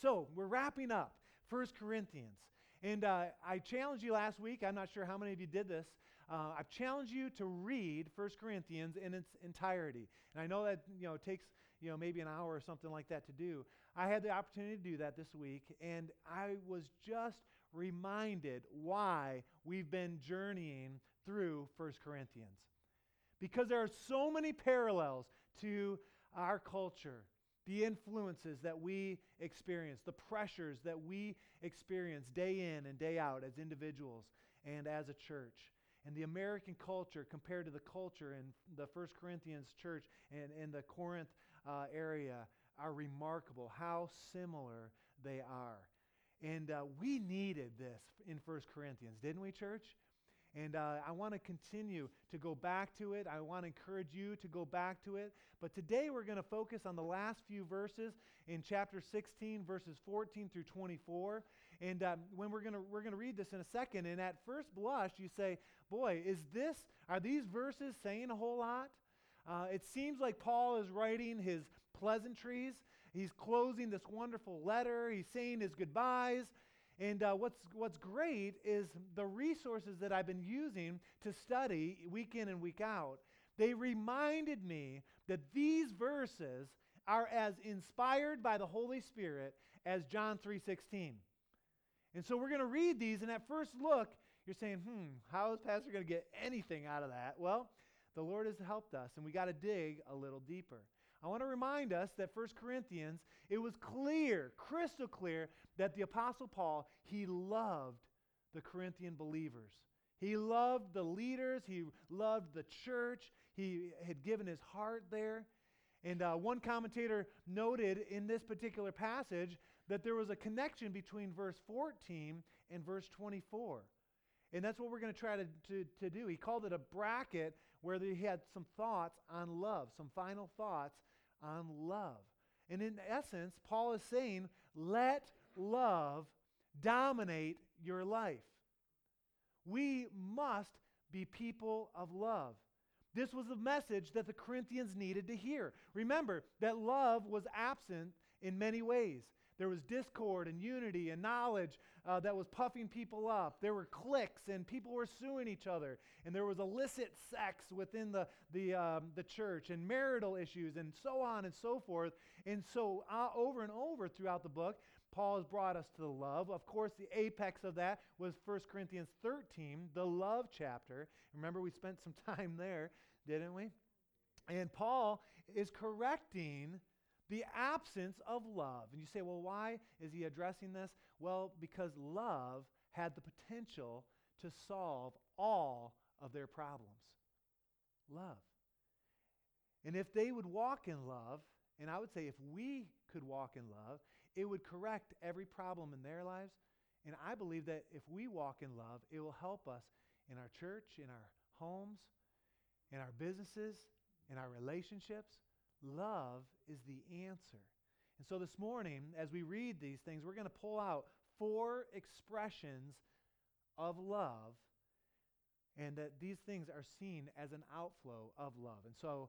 so we're wrapping up First Corinthians. And uh, I challenged you last week. I'm not sure how many of you did this. Uh, I've challenged you to read First Corinthians in its entirety. And I know that you know takes you know maybe an hour or something like that to do. I had the opportunity to do that this week, and I was just reminded why we've been journeying through First Corinthians. Because there are so many parallels to our culture, the influences that we experience, the pressures that we experience day in and day out as individuals and as a church. And the American culture compared to the culture in the First Corinthians church and in the Corinth uh, area are remarkable, how similar they are. And uh, we needed this in First Corinthians, didn't we, church? And uh, I want to continue to go back to it. I want to encourage you to go back to it. But today we're going to focus on the last few verses in chapter 16, verses 14 through 24. And um, when we're going to we're going to read this in a second, and at first blush, you say, "Boy, is this? Are these verses saying a whole lot?" Uh, it seems like Paul is writing his pleasantries. He's closing this wonderful letter. He's saying his goodbyes. And uh, what's, what's great is the resources that I've been using to study week in and week out. They reminded me that these verses are as inspired by the Holy Spirit as John 3:16. And so we're going to read these and at first look you're saying, "Hmm, how is pastor going to get anything out of that?" Well, the Lord has helped us and we got to dig a little deeper. I want to remind us that 1 Corinthians, it was clear, crystal clear, that the Apostle Paul, he loved the Corinthian believers. He loved the leaders, he loved the church, he had given his heart there. And uh, one commentator noted in this particular passage that there was a connection between verse 14 and verse 24. And that's what we're going to try to, to, to do. He called it a bracket where he had some thoughts on love, some final thoughts on love. And in essence, Paul is saying, let love dominate your life. We must be people of love. This was the message that the Corinthians needed to hear. Remember that love was absent in many ways. There was discord and unity and knowledge uh, that was puffing people up. There were cliques and people were suing each other. And there was illicit sex within the, the, um, the church and marital issues and so on and so forth. And so, uh, over and over throughout the book, Paul has brought us to the love. Of course, the apex of that was 1 Corinthians 13, the love chapter. Remember, we spent some time there, didn't we? And Paul is correcting the absence of love. And you say, well, why is he addressing this? Well, because love had the potential to solve all of their problems. Love. And if they would walk in love, and I would say if we could walk in love, it would correct every problem in their lives. And I believe that if we walk in love, it will help us in our church, in our homes, in our businesses, in our relationships. Love is the answer. And so this morning, as we read these things, we're going to pull out four expressions of love and that these things are seen as an outflow of love. And so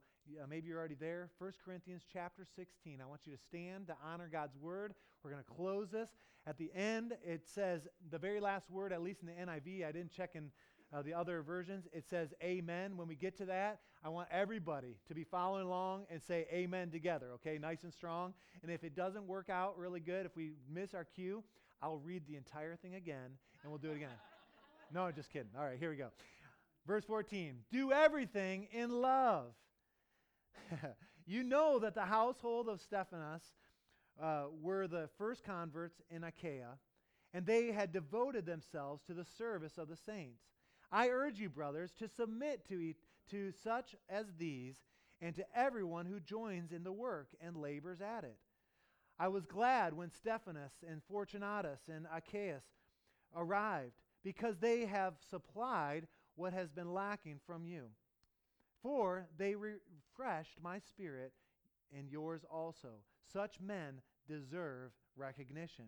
maybe you're already there. 1 Corinthians chapter 16. I want you to stand to honor God's word. We're going to close this. At the end, it says the very last word, at least in the NIV, I didn't check in uh, the other versions, it says amen. When we get to that, I want everybody to be following along and say amen together, okay? Nice and strong. And if it doesn't work out really good, if we miss our cue, I'll read the entire thing again and we'll do it again. no, just kidding. All right, here we go. Verse 14 Do everything in love. you know that the household of Stephanas uh, were the first converts in Achaia, and they had devoted themselves to the service of the saints. I urge you, brothers, to submit to, e- to such as these and to everyone who joins in the work and labors at it. I was glad when Stephanas and Fortunatus and Achaeus arrived, because they have supplied what has been lacking from you. For they refreshed my spirit and yours also. Such men deserve recognition.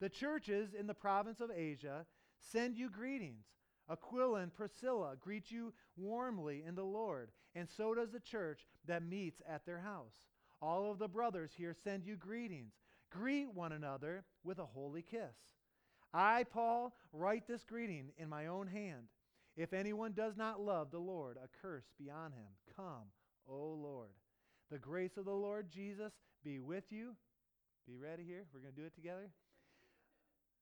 The churches in the province of Asia send you greetings. Aquila and Priscilla greet you warmly in the Lord, and so does the church that meets at their house. All of the brothers here send you greetings. Greet one another with a holy kiss. I, Paul, write this greeting in my own hand. If anyone does not love the Lord, a curse be on him. Come, O Lord. The grace of the Lord Jesus be with you. Be ready here. We're going to do it together.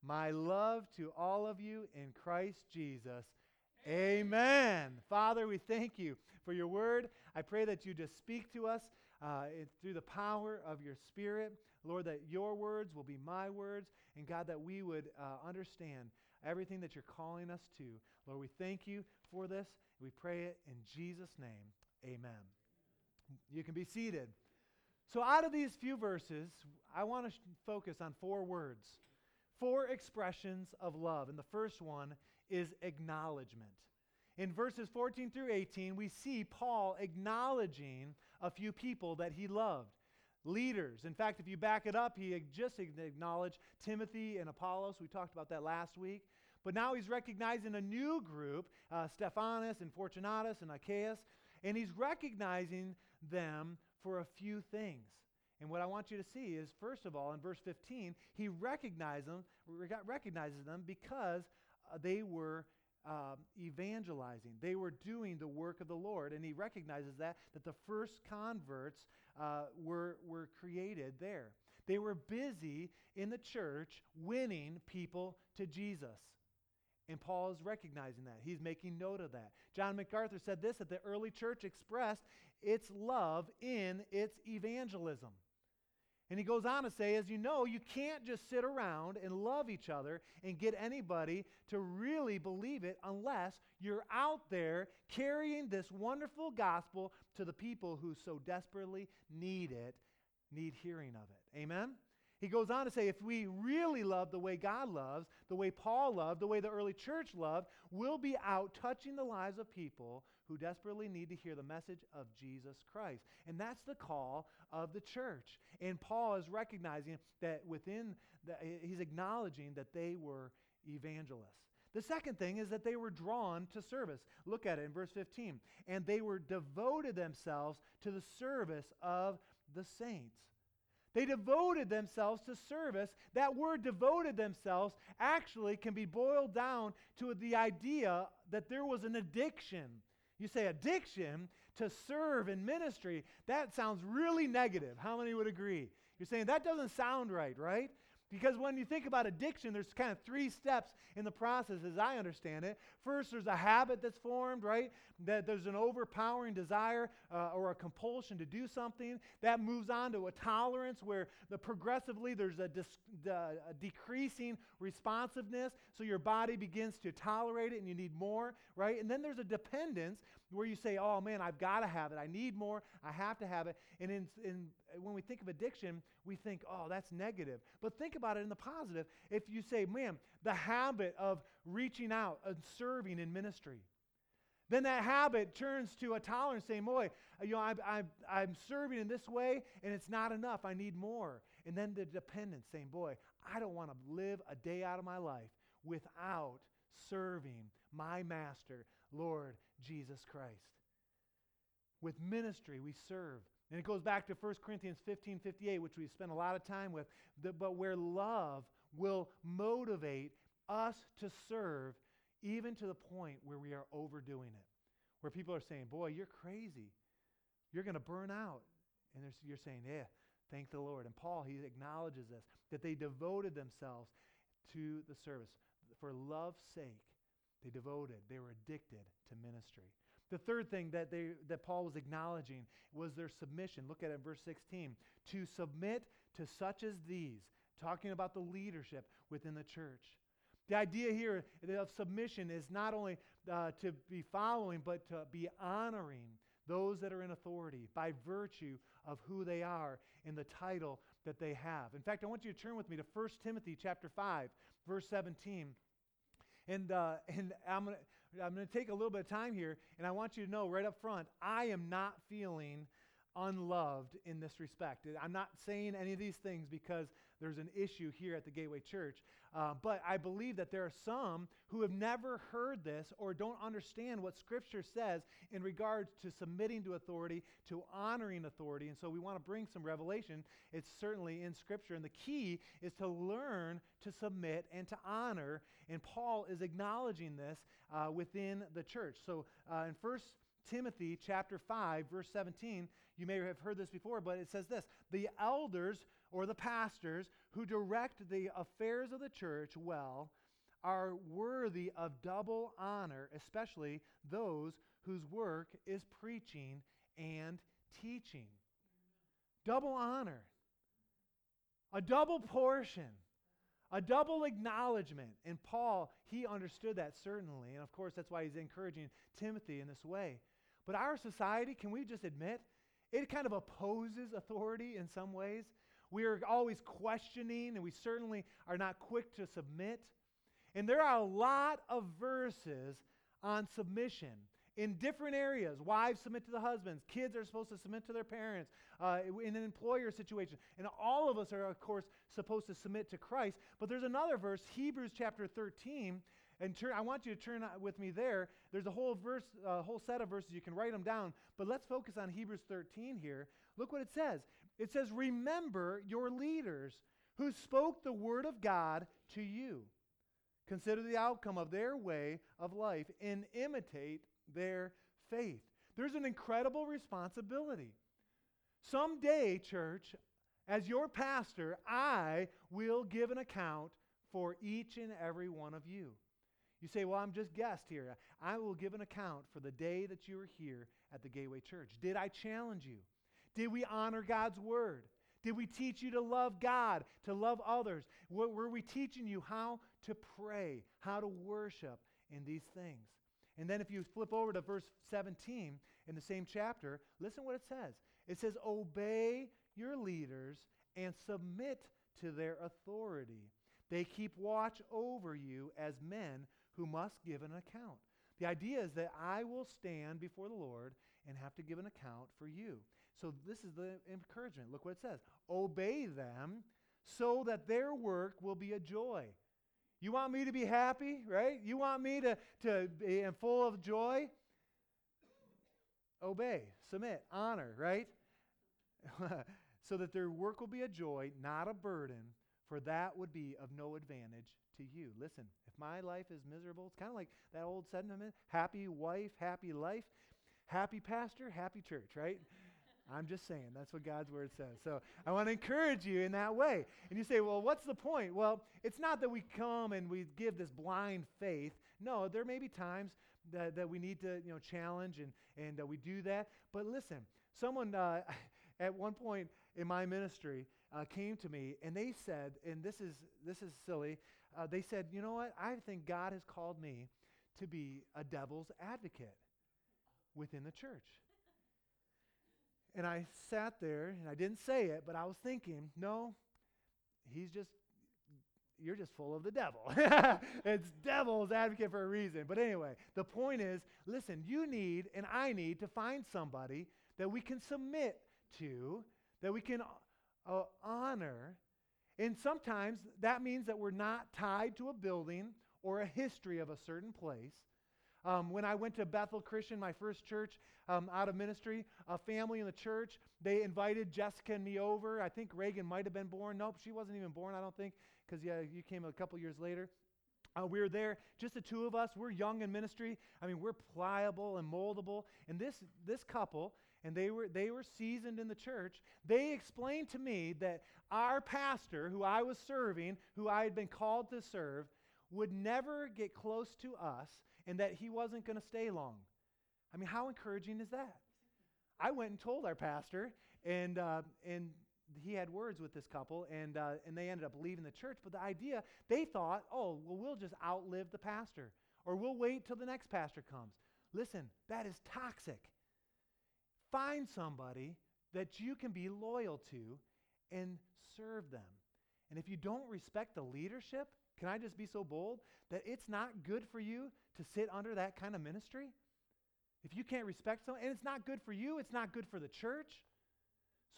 My love to all of you in Christ Jesus. Amen. Father, we thank you for your word. I pray that you just speak to us uh, through the power of your Spirit. Lord, that your words will be my words. And God, that we would uh, understand everything that you're calling us to. Lord, we thank you for this. We pray it in Jesus' name. Amen. You can be seated. So, out of these few verses, I want to focus on four words, four expressions of love. And the first one is acknowledgement. In verses 14 through 18, we see Paul acknowledging a few people that he loved. Leaders. In fact, if you back it up, he just acknowledged Timothy and Apollos. We talked about that last week. But now he's recognizing a new group, uh, Stephanas and Fortunatus and Achaeus, and he's recognizing them for a few things. And what I want you to see is, first of all, in verse 15, he recognizes them, recognizes them because uh, they were um, evangelizing. They were doing the work of the Lord, and he recognizes that that the first converts uh, were were created there. They were busy in the church winning people to Jesus. And Paul is recognizing that. He's making note of that. John MacArthur said this that the early church expressed its love in its evangelism. And he goes on to say, as you know, you can't just sit around and love each other and get anybody to really believe it unless you're out there carrying this wonderful gospel to the people who so desperately need it, need hearing of it. Amen? He goes on to say, if we really love the way God loves, the way Paul loved, the way the early church loved, we'll be out touching the lives of people who desperately need to hear the message of Jesus Christ. And that's the call of the church. And Paul is recognizing that within, the, he's acknowledging that they were evangelists. The second thing is that they were drawn to service. Look at it in verse 15. And they were devoted themselves to the service of the saints. They devoted themselves to service. That word devoted themselves actually can be boiled down to the idea that there was an addiction you say addiction to serve in ministry, that sounds really negative. How many would agree? You're saying that doesn't sound right, right? Because when you think about addiction, there's kind of three steps in the process, as I understand it. First, there's a habit that's formed, right? That there's an overpowering desire uh, or a compulsion to do something. That moves on to a tolerance where the progressively there's a, dis- a decreasing responsiveness, so your body begins to tolerate it and you need more, right? And then there's a dependence where you say, oh man, I've got to have it. I need more. I have to have it. And in, in, when we think of addiction, we think, oh, that's negative. But think about it in the positive. If you say, man, the habit of reaching out and serving in ministry, then that habit turns to a tolerance saying, boy, uh, you know, I'm, I'm, I'm serving in this way and it's not enough. I need more. And then the dependence saying, boy, I don't want to live a day out of my life without serving my master, Lord Jesus Christ. With ministry, we serve. And it goes back to 1 Corinthians 15 58, which we spent a lot of time with, but where love will motivate us to serve even to the point where we are overdoing it. Where people are saying, Boy, you're crazy. You're going to burn out. And you're saying, Yeah, thank the Lord. And Paul, he acknowledges this, that they devoted themselves to the service. For love's sake, they devoted, they were addicted to ministry. The third thing that, they, that Paul was acknowledging was their submission. Look at it in verse 16. To submit to such as these, talking about the leadership within the church. The idea here of submission is not only uh, to be following, but to be honoring those that are in authority by virtue of who they are in the title that they have. In fact, I want you to turn with me to 1 Timothy chapter 5, verse 17. And, uh, and I'm to I'm going to take a little bit of time here, and I want you to know right up front I am not feeling unloved in this respect. I'm not saying any of these things because there's an issue here at the Gateway Church. Uh, but I believe that there are some who have never heard this or don't understand what Scripture says in regards to submitting to authority, to honoring authority. And so we want to bring some revelation. It's certainly in Scripture. And the key is to learn to submit and to honor. And Paul is acknowledging this uh, within the church. So uh, in 1 Timothy chapter 5, verse 17, you may have heard this before, but it says this The elders or the pastors who direct the affairs of the church well are worthy of double honor, especially those whose work is preaching and teaching. Double honor, a double portion, a double acknowledgement. And Paul, he understood that certainly. And of course, that's why he's encouraging Timothy in this way. But our society, can we just admit, it kind of opposes authority in some ways. We are always questioning, and we certainly are not quick to submit. And there are a lot of verses on submission in different areas. Wives submit to the husbands, kids are supposed to submit to their parents, uh, in an employer situation. And all of us are, of course, supposed to submit to Christ. But there's another verse, Hebrews chapter 13. And turn, I want you to turn with me there. There's a whole verse, a whole set of verses. You can write them down. But let's focus on Hebrews 13 here. Look what it says. It says, Remember your leaders who spoke the word of God to you. Consider the outcome of their way of life and imitate their faith. There's an incredible responsibility. Someday, church, as your pastor, I will give an account for each and every one of you. You say, Well, I'm just guest here. I will give an account for the day that you were here at the Gateway Church. Did I challenge you? Did we honor God's word? Did we teach you to love God, to love others? Were we teaching you how to pray, how to worship in these things? And then if you flip over to verse 17 in the same chapter, listen what it says. It says, Obey your leaders and submit to their authority. They keep watch over you as men who must give an account. The idea is that I will stand before the Lord and have to give an account for you. So this is the encouragement. Look what it says Obey them so that their work will be a joy. You want me to be happy, right? You want me to, to be full of joy? Obey, submit, honor, right? so that their work will be a joy, not a burden, for that would be of no advantage to you. Listen, if my life is miserable, it's kind of like that old sentiment happy wife, happy life, happy pastor, happy church, right? I'm just saying, that's what God's word says. So I want to encourage you in that way. And you say, well, what's the point? Well, it's not that we come and we give this blind faith. No, there may be times that, that we need to you know, challenge and, and uh, we do that. But listen, someone uh, at one point in my ministry uh, came to me and they said, and this is, this is silly, uh, they said, you know what? I think God has called me to be a devil's advocate within the church. And I sat there and I didn't say it, but I was thinking, no, he's just, you're just full of the devil. it's devil's advocate for a reason. But anyway, the point is listen, you need and I need to find somebody that we can submit to, that we can uh, honor. And sometimes that means that we're not tied to a building or a history of a certain place. Um, when I went to Bethel Christian, my first church um, out of ministry, a family in the church, they invited Jessica and me over. I think Reagan might have been born. Nope, she wasn't even born, I don't think, because yeah, you came a couple years later. Uh, we were there, just the two of us. We're young in ministry. I mean, we're pliable and moldable. And this this couple, and they were they were seasoned in the church. They explained to me that our pastor, who I was serving, who I had been called to serve, would never get close to us and that he wasn't going to stay long. I mean, how encouraging is that? I went and told our pastor, and, uh, and he had words with this couple, and, uh, and they ended up leaving the church. But the idea, they thought, oh, well, we'll just outlive the pastor, or we'll wait till the next pastor comes. Listen, that is toxic. Find somebody that you can be loyal to and serve them. And if you don't respect the leadership, can I just be so bold that it's not good for you to sit under that kind of ministry? If you can't respect someone, and it's not good for you, it's not good for the church.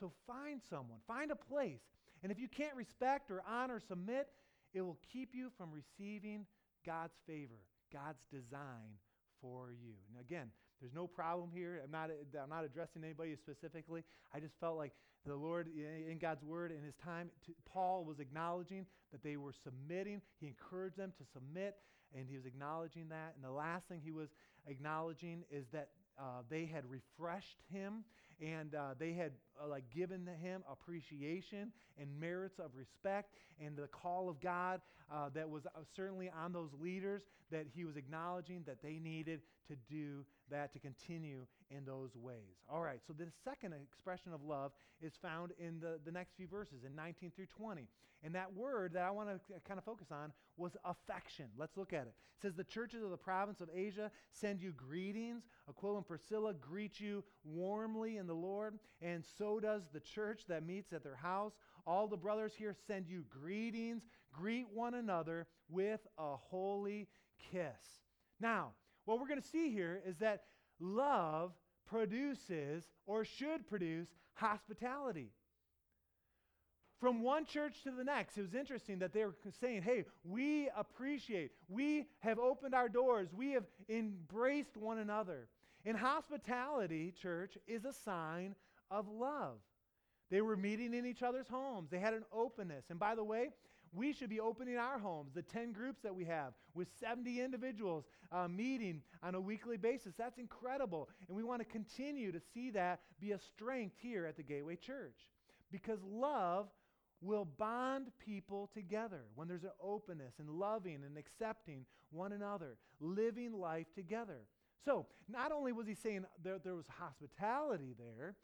So find someone, find a place. And if you can't respect or honor, submit, it will keep you from receiving God's favor, God's design for you. And again, there's no problem here. I'm not, I'm not addressing anybody specifically. I just felt like the Lord, in God's word, in his time, to, Paul was acknowledging that they were submitting. He encouraged them to submit, and he was acknowledging that. And the last thing he was acknowledging is that uh, they had refreshed him and uh, they had like given to him appreciation and merits of respect and the call of god uh, that was uh, certainly on those leaders that he was acknowledging that they needed to do that to continue in those ways. All right so the second expression of love is found in the, the next few verses in 19 through 20 and that word that i want to kind of focus on was affection. Let's look at it. It says the churches of the province of asia send you greetings. Aquila and priscilla greet you warmly in the lord and so does the church that meets at their house all the brothers here send you greetings greet one another with a holy kiss now what we're going to see here is that love produces or should produce hospitality. From one church to the next, it was interesting that they were saying, hey, we appreciate, we have opened our doors, we have embraced one another. And hospitality, church, is a sign of love. They were meeting in each other's homes. They had an openness. And by the way, we should be opening our homes, the 10 groups that we have, with 70 individuals uh, meeting on a weekly basis. That's incredible. And we want to continue to see that be a strength here at the Gateway Church because love will bond people together when there's an openness and loving and accepting one another, living life together. So, not only was he saying there, there was hospitality there,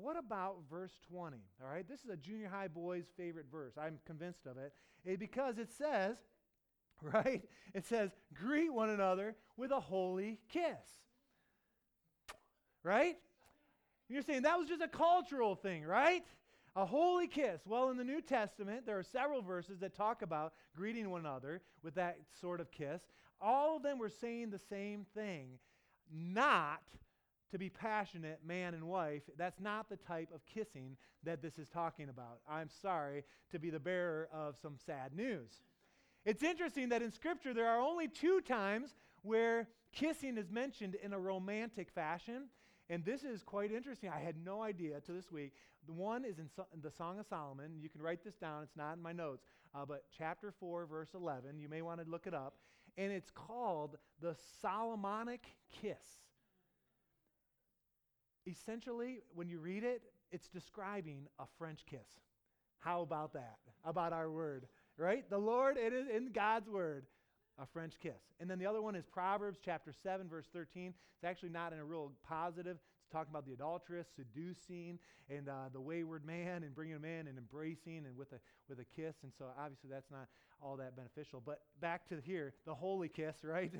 what about verse 20? All right, this is a junior high boy's favorite verse. I'm convinced of it. it. Because it says, right? It says, greet one another with a holy kiss. Right? You're saying that was just a cultural thing, right? A holy kiss. Well, in the New Testament, there are several verses that talk about greeting one another with that sort of kiss. All of them were saying the same thing, not to be passionate man and wife, that's not the type of kissing that this is talking about. I'm sorry to be the bearer of some sad news. It's interesting that in Scripture there are only two times where kissing is mentioned in a romantic fashion. And this is quite interesting. I had no idea to this week. The one is in, so- in the Song of Solomon. You can write this down, it's not in my notes. Uh, but chapter 4, verse 11, you may want to look it up. And it's called the Solomonic Kiss essentially, when you read it, it's describing a French kiss. How about that? About our word, right? The Lord, it is in God's word, a French kiss. And then the other one is Proverbs chapter 7, verse 13. It's actually not in a real positive. It's talking about the adulteress seducing and uh, the wayward man and bringing him in and embracing and with a, with a kiss. And so obviously that's not all that beneficial. But back to here, the holy kiss, right?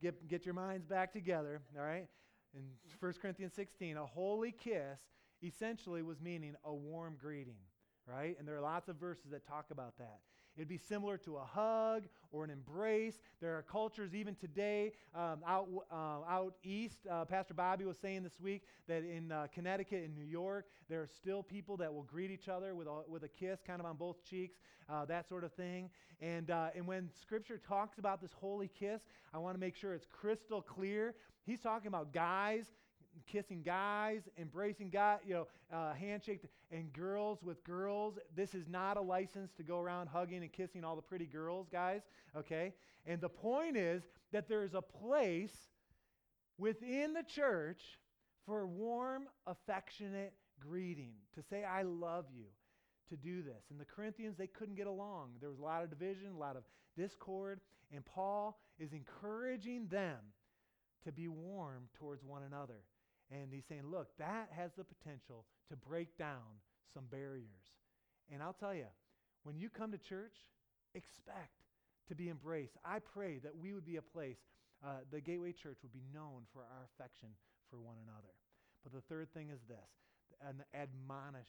get, get your minds back together, all right? In 1 Corinthians 16, a holy kiss essentially was meaning a warm greeting, right? And there are lots of verses that talk about that. It'd be similar to a hug or an embrace. There are cultures even today um, out, uh, out east. Uh, Pastor Bobby was saying this week that in uh, Connecticut and New York, there are still people that will greet each other with a, with a kiss kind of on both cheeks, uh, that sort of thing. And, uh, and when Scripture talks about this holy kiss, I want to make sure it's crystal clear. He's talking about guys kissing guys, embracing guys, you know, uh, handshake, and girls with girls. This is not a license to go around hugging and kissing all the pretty girls, guys, okay? And the point is that there's a place within the church for warm, affectionate greeting, to say, I love you, to do this. And the Corinthians, they couldn't get along. There was a lot of division, a lot of discord, and Paul is encouraging them to be warm towards one another. And he's saying, look, that has the potential to break down some barriers. And I'll tell you, when you come to church, expect to be embraced. I pray that we would be a place, uh, the Gateway Church would be known for our affection for one another. But the third thing is this an admonishment.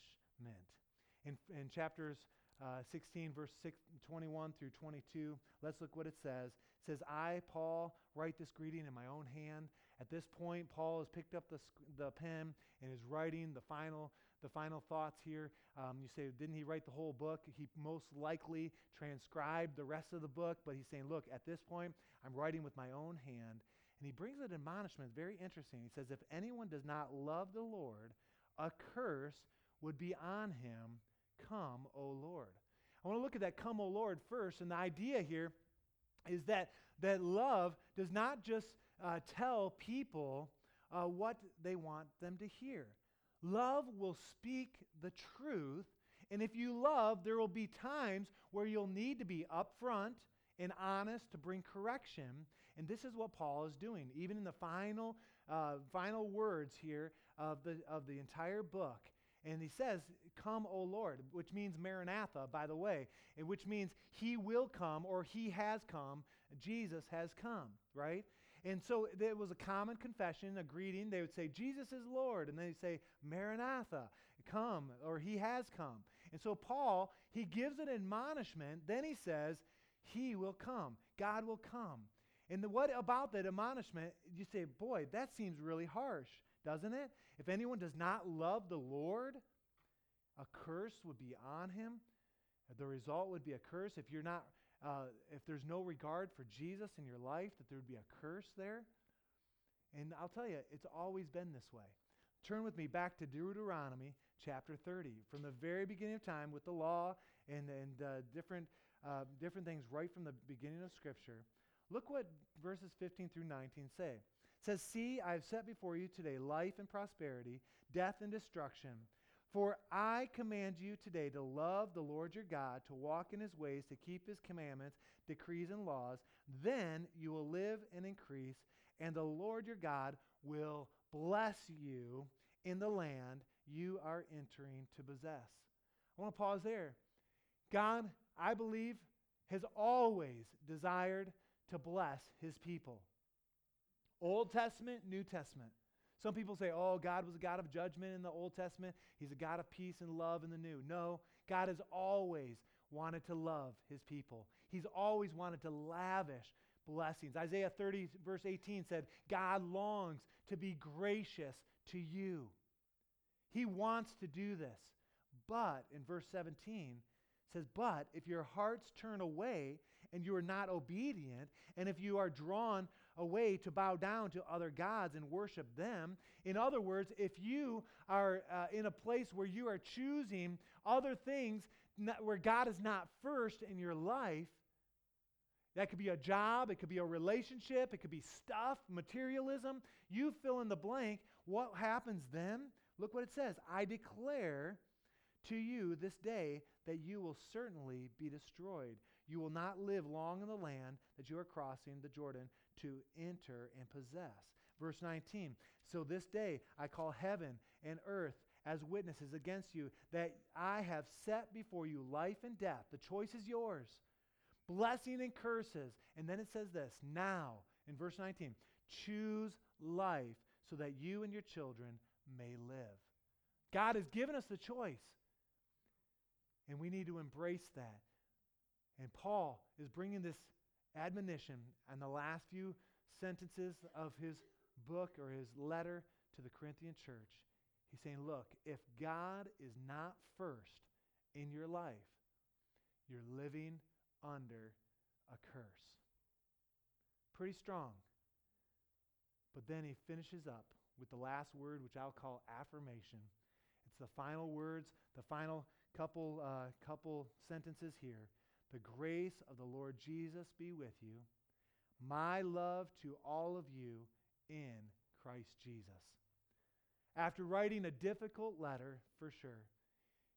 In, in chapters uh, 16, verse 6, 21 through 22, let's look what it says. It says, I, Paul, write this greeting in my own hand. At this point, Paul has picked up the, the pen and is writing the final, the final thoughts here. Um, you say, didn't he write the whole book? He most likely transcribed the rest of the book, but he's saying, look, at this point, I'm writing with my own hand. And he brings an admonishment, very interesting. He says, if anyone does not love the Lord, a curse would be on him. Come, O Lord. I want to look at that come, O Lord, first. And the idea here is that, that love does not just uh, tell people uh, what they want them to hear. Love will speak the truth. And if you love, there will be times where you'll need to be upfront and honest to bring correction. And this is what Paul is doing, even in the final, uh, final words here of the, of the entire book. And he says, Come, O Lord, which means Maranatha, by the way, which means he will come or he has come. Jesus has come, right? And so it was a common confession, a greeting. They would say, Jesus is Lord. And they'd say, Maranatha, come, or he has come. And so Paul, he gives an admonishment. Then he says, He will come. God will come. And the, what about that admonishment? You say, boy, that seems really harsh, doesn't it? If anyone does not love the Lord, a curse would be on him. The result would be a curse. If you're not uh, if there's no regard for Jesus in your life, that there would be a curse there. And I'll tell you, it's always been this way. Turn with me back to Deuteronomy chapter 30. From the very beginning of time, with the law and, and uh, different, uh, different things right from the beginning of Scripture, look what verses 15 through 19 say. Says, See, I have set before you today life and prosperity, death and destruction. For I command you today to love the Lord your God, to walk in his ways, to keep his commandments, decrees, and laws. Then you will live and increase, and the Lord your God will bless you in the land you are entering to possess. I want to pause there. God, I believe, has always desired to bless his people. Old Testament, New Testament. Some people say, oh, God was a God of judgment in the Old Testament. He's a God of peace and love in the New. No, God has always wanted to love his people. He's always wanted to lavish blessings. Isaiah 30, verse 18 said, God longs to be gracious to you. He wants to do this. But in verse 17, says, But if your hearts turn away and you are not obedient, and if you are drawn away to bow down to other gods and worship them. In other words, if you are uh, in a place where you are choosing other things not, where God is not first in your life, that could be a job, it could be a relationship, it could be stuff, materialism. You fill in the blank. What happens then? Look what it says I declare to you this day that you will certainly be destroyed. You will not live long in the land that you are crossing the Jordan to enter and possess. Verse 19 So this day I call heaven and earth as witnesses against you that I have set before you life and death. The choice is yours. Blessing and curses. And then it says this now, in verse 19, choose life so that you and your children may live. God has given us the choice. And we need to embrace that. And Paul is bringing this admonition and the last few sentences of his book or his letter to the Corinthian church. He's saying, look, if God is not first in your life, you're living under a curse. Pretty strong. But then he finishes up with the last word, which I'll call affirmation. It's the final words, the final couple, uh, couple sentences here. The grace of the Lord Jesus be with you. My love to all of you in Christ Jesus. After writing a difficult letter, for sure,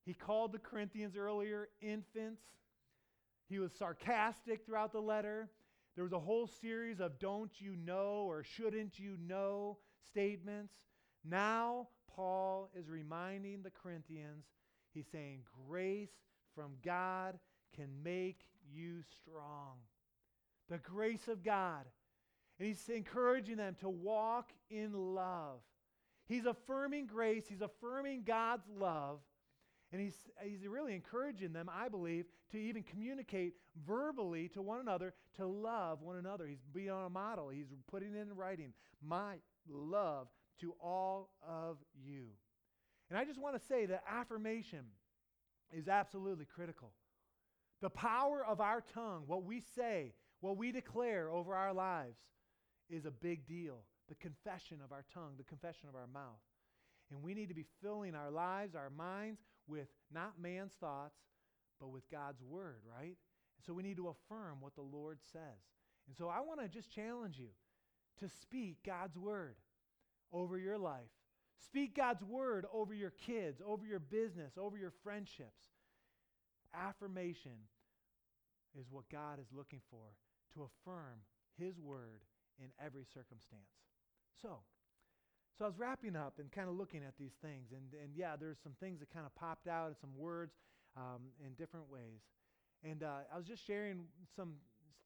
he called the Corinthians earlier infants. He was sarcastic throughout the letter. There was a whole series of don't you know or shouldn't you know statements. Now, Paul is reminding the Corinthians, he's saying, grace from God can make you strong. The grace of God. And he's encouraging them to walk in love. He's affirming grace, he's affirming God's love. And he's, he's really encouraging them, I believe, to even communicate verbally to one another to love one another. He's being a model, he's putting it in writing. My love to all of you. And I just want to say that affirmation is absolutely critical. The power of our tongue, what we say, what we declare over our lives, is a big deal. The confession of our tongue, the confession of our mouth. And we need to be filling our lives, our minds, with not man's thoughts, but with God's word, right? And so we need to affirm what the Lord says. And so I want to just challenge you to speak God's word over your life. Speak God's word over your kids, over your business, over your friendships. Affirmation is what God is looking for to affirm His word in every circumstance. So, so I was wrapping up and kind of looking at these things, and, and yeah, there's some things that kind of popped out and some words um, in different ways. And uh, I was just sharing some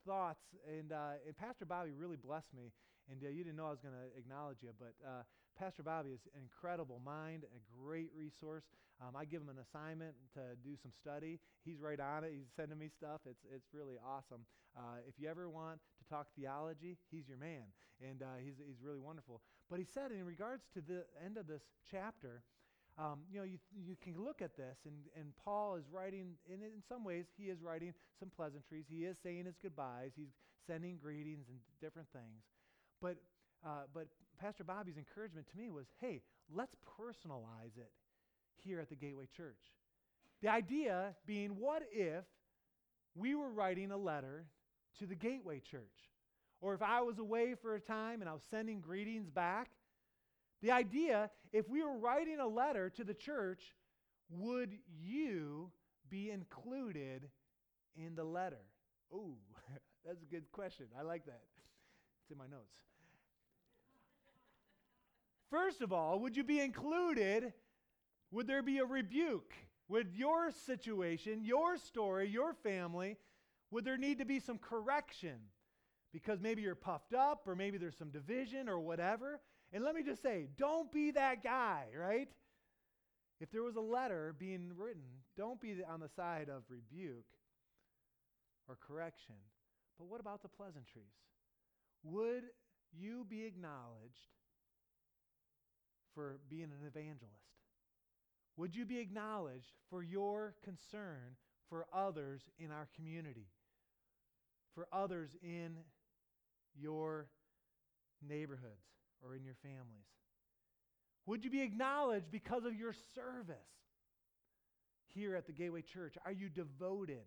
thoughts, and, uh, and Pastor Bobby really blessed me. And uh, you didn't know I was going to acknowledge you, but uh, Pastor Bobby is an incredible mind, a great resource. Um, I give him an assignment to do some study. He's right on it. He's sending me stuff. It's, it's really awesome. Uh, if you ever want to talk theology, he's your man. And uh, he's, he's really wonderful. But he said, in regards to the end of this chapter, um, you know, you, you can look at this, and, and Paul is writing, and in some ways, he is writing some pleasantries. He is saying his goodbyes. He's sending greetings and different things. But, uh, but Pastor Bobby's encouragement to me was hey, let's personalize it here at the Gateway Church. The idea being, what if we were writing a letter to the Gateway Church? Or if I was away for a time and I was sending greetings back, the idea, if we were writing a letter to the church, would you be included in the letter? Oh, that's a good question. I like that. It's in my notes. First of all, would you be included? Would there be a rebuke? Would your situation, your story, your family, would there need to be some correction? Because maybe you're puffed up, or maybe there's some division, or whatever. And let me just say, don't be that guy, right? If there was a letter being written, don't be on the side of rebuke or correction. But what about the pleasantries? Would you be acknowledged for being an evangelist? Would you be acknowledged for your concern for others in our community, for others in your neighborhoods or in your families? Would you be acknowledged because of your service here at the Gateway Church? Are you devoted?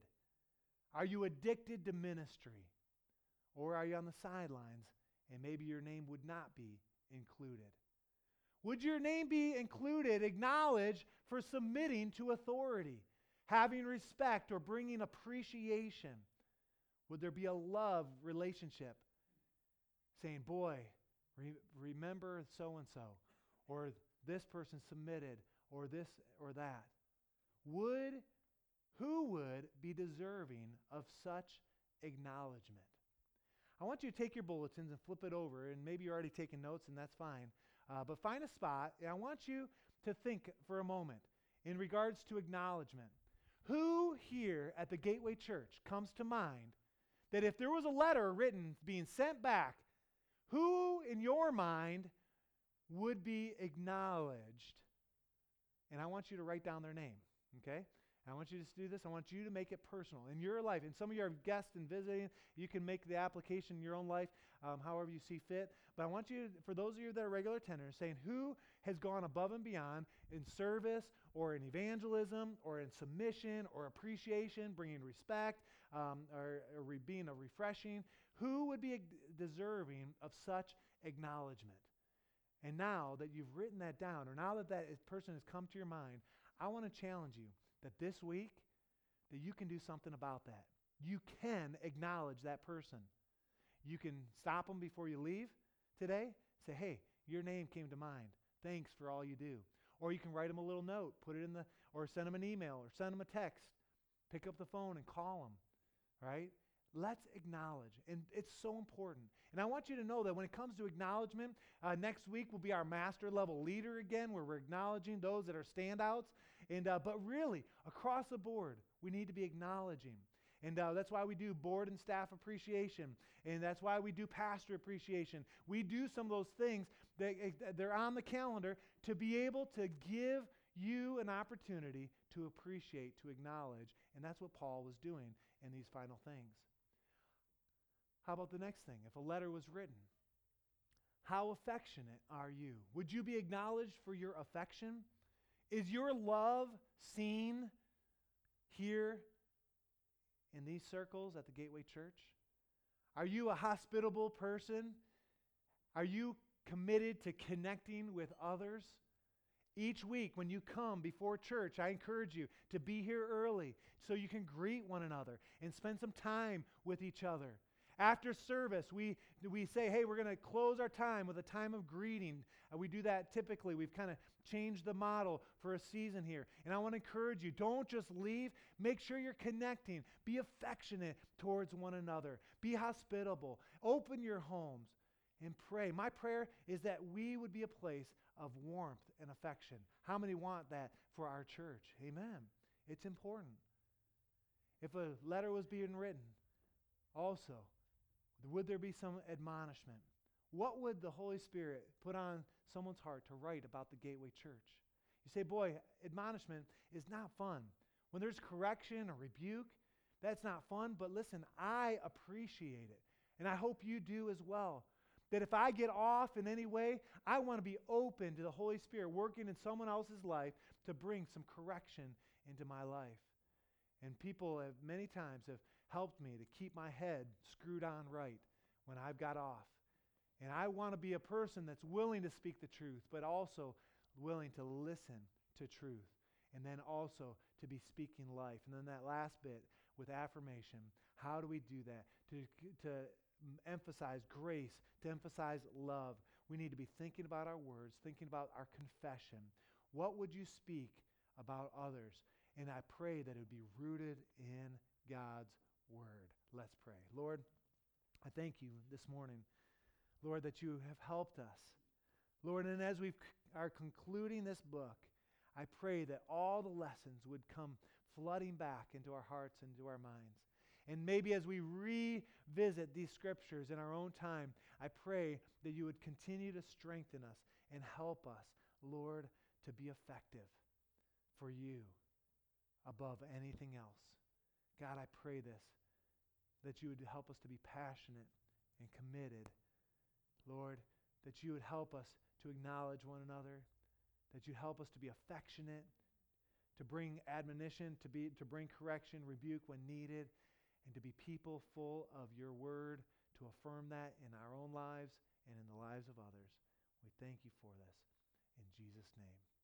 Are you addicted to ministry? Or are you on the sidelines and maybe your name would not be included? Would your name be included, acknowledged for submitting to authority, having respect, or bringing appreciation? Would there be a love relationship saying, Boy, re- remember so and so, or this person submitted, or this or that? Would, who would be deserving of such acknowledgement? I want you to take your bulletins and flip it over, and maybe you're already taking notes, and that's fine. Uh, but find a spot, and I want you to think for a moment in regards to acknowledgement. Who here at the Gateway Church comes to mind that if there was a letter written being sent back, who in your mind would be acknowledged? And I want you to write down their name, okay? I want you to do this. I want you to make it personal in your life. And some of you are guests and visiting. You can make the application in your own life um, however you see fit. But I want you, for those of you that are regular attenders, saying who has gone above and beyond in service or in evangelism or in submission or appreciation, bringing respect um, or, or being a refreshing. Who would be deserving of such acknowledgement? And now that you've written that down, or now that that person has come to your mind, I want to challenge you that this week that you can do something about that. You can acknowledge that person. You can stop them before you leave today. Say, hey, your name came to mind. Thanks for all you do. Or you can write them a little note, put it in the, or send them an email, or send them a text. Pick up the phone and call them, right? Let's acknowledge. And it's so important. And I want you to know that when it comes to acknowledgement, uh, next week will be our master level leader again, where we're acknowledging those that are standouts. And, uh, but really, across the board, we need to be acknowledging. And uh, that's why we do board and staff appreciation. And that's why we do pastor appreciation. We do some of those things that uh, they're on the calendar to be able to give you an opportunity to appreciate, to acknowledge, and that's what Paul was doing in these final things. How about the next thing? If a letter was written, how affectionate are you? Would you be acknowledged for your affection? Is your love seen here in these circles at the Gateway Church? Are you a hospitable person? Are you committed to connecting with others? Each week when you come before church, I encourage you to be here early so you can greet one another and spend some time with each other. After service, we, we say, hey, we're going to close our time with a time of greeting. Uh, we do that typically. We've kind of changed the model for a season here. And I want to encourage you don't just leave, make sure you're connecting. Be affectionate towards one another, be hospitable, open your homes, and pray. My prayer is that we would be a place of warmth and affection. How many want that for our church? Amen. It's important. If a letter was being written, also, would there be some admonishment? What would the Holy Spirit put on someone's heart to write about the Gateway Church? You say, boy, admonishment is not fun. When there's correction or rebuke, that's not fun, but listen, I appreciate it. And I hope you do as well. That if I get off in any way, I want to be open to the Holy Spirit working in someone else's life to bring some correction into my life. And people have many times have helped me to keep my head screwed on right when I've got off. And I want to be a person that's willing to speak the truth, but also willing to listen to truth. And then also to be speaking life. And then that last bit with affirmation. How do we do that? To, to emphasize grace, to emphasize love. We need to be thinking about our words, thinking about our confession. What would you speak about others? And I pray that it would be rooted in God's word. Let's pray. Lord, I thank you this morning, Lord, that you have helped us. Lord, and as we are concluding this book, I pray that all the lessons would come flooding back into our hearts and into our minds. And maybe as we revisit these scriptures in our own time, I pray that you would continue to strengthen us and help us, Lord, to be effective for you above anything else. God, I pray this, that you would help us to be passionate and committed. Lord, that you would help us to acknowledge one another, that you help us to be affectionate, to bring admonition, to, be, to bring correction, rebuke when needed, and to be people full of your word, to affirm that in our own lives and in the lives of others. We thank you for this. In Jesus' name.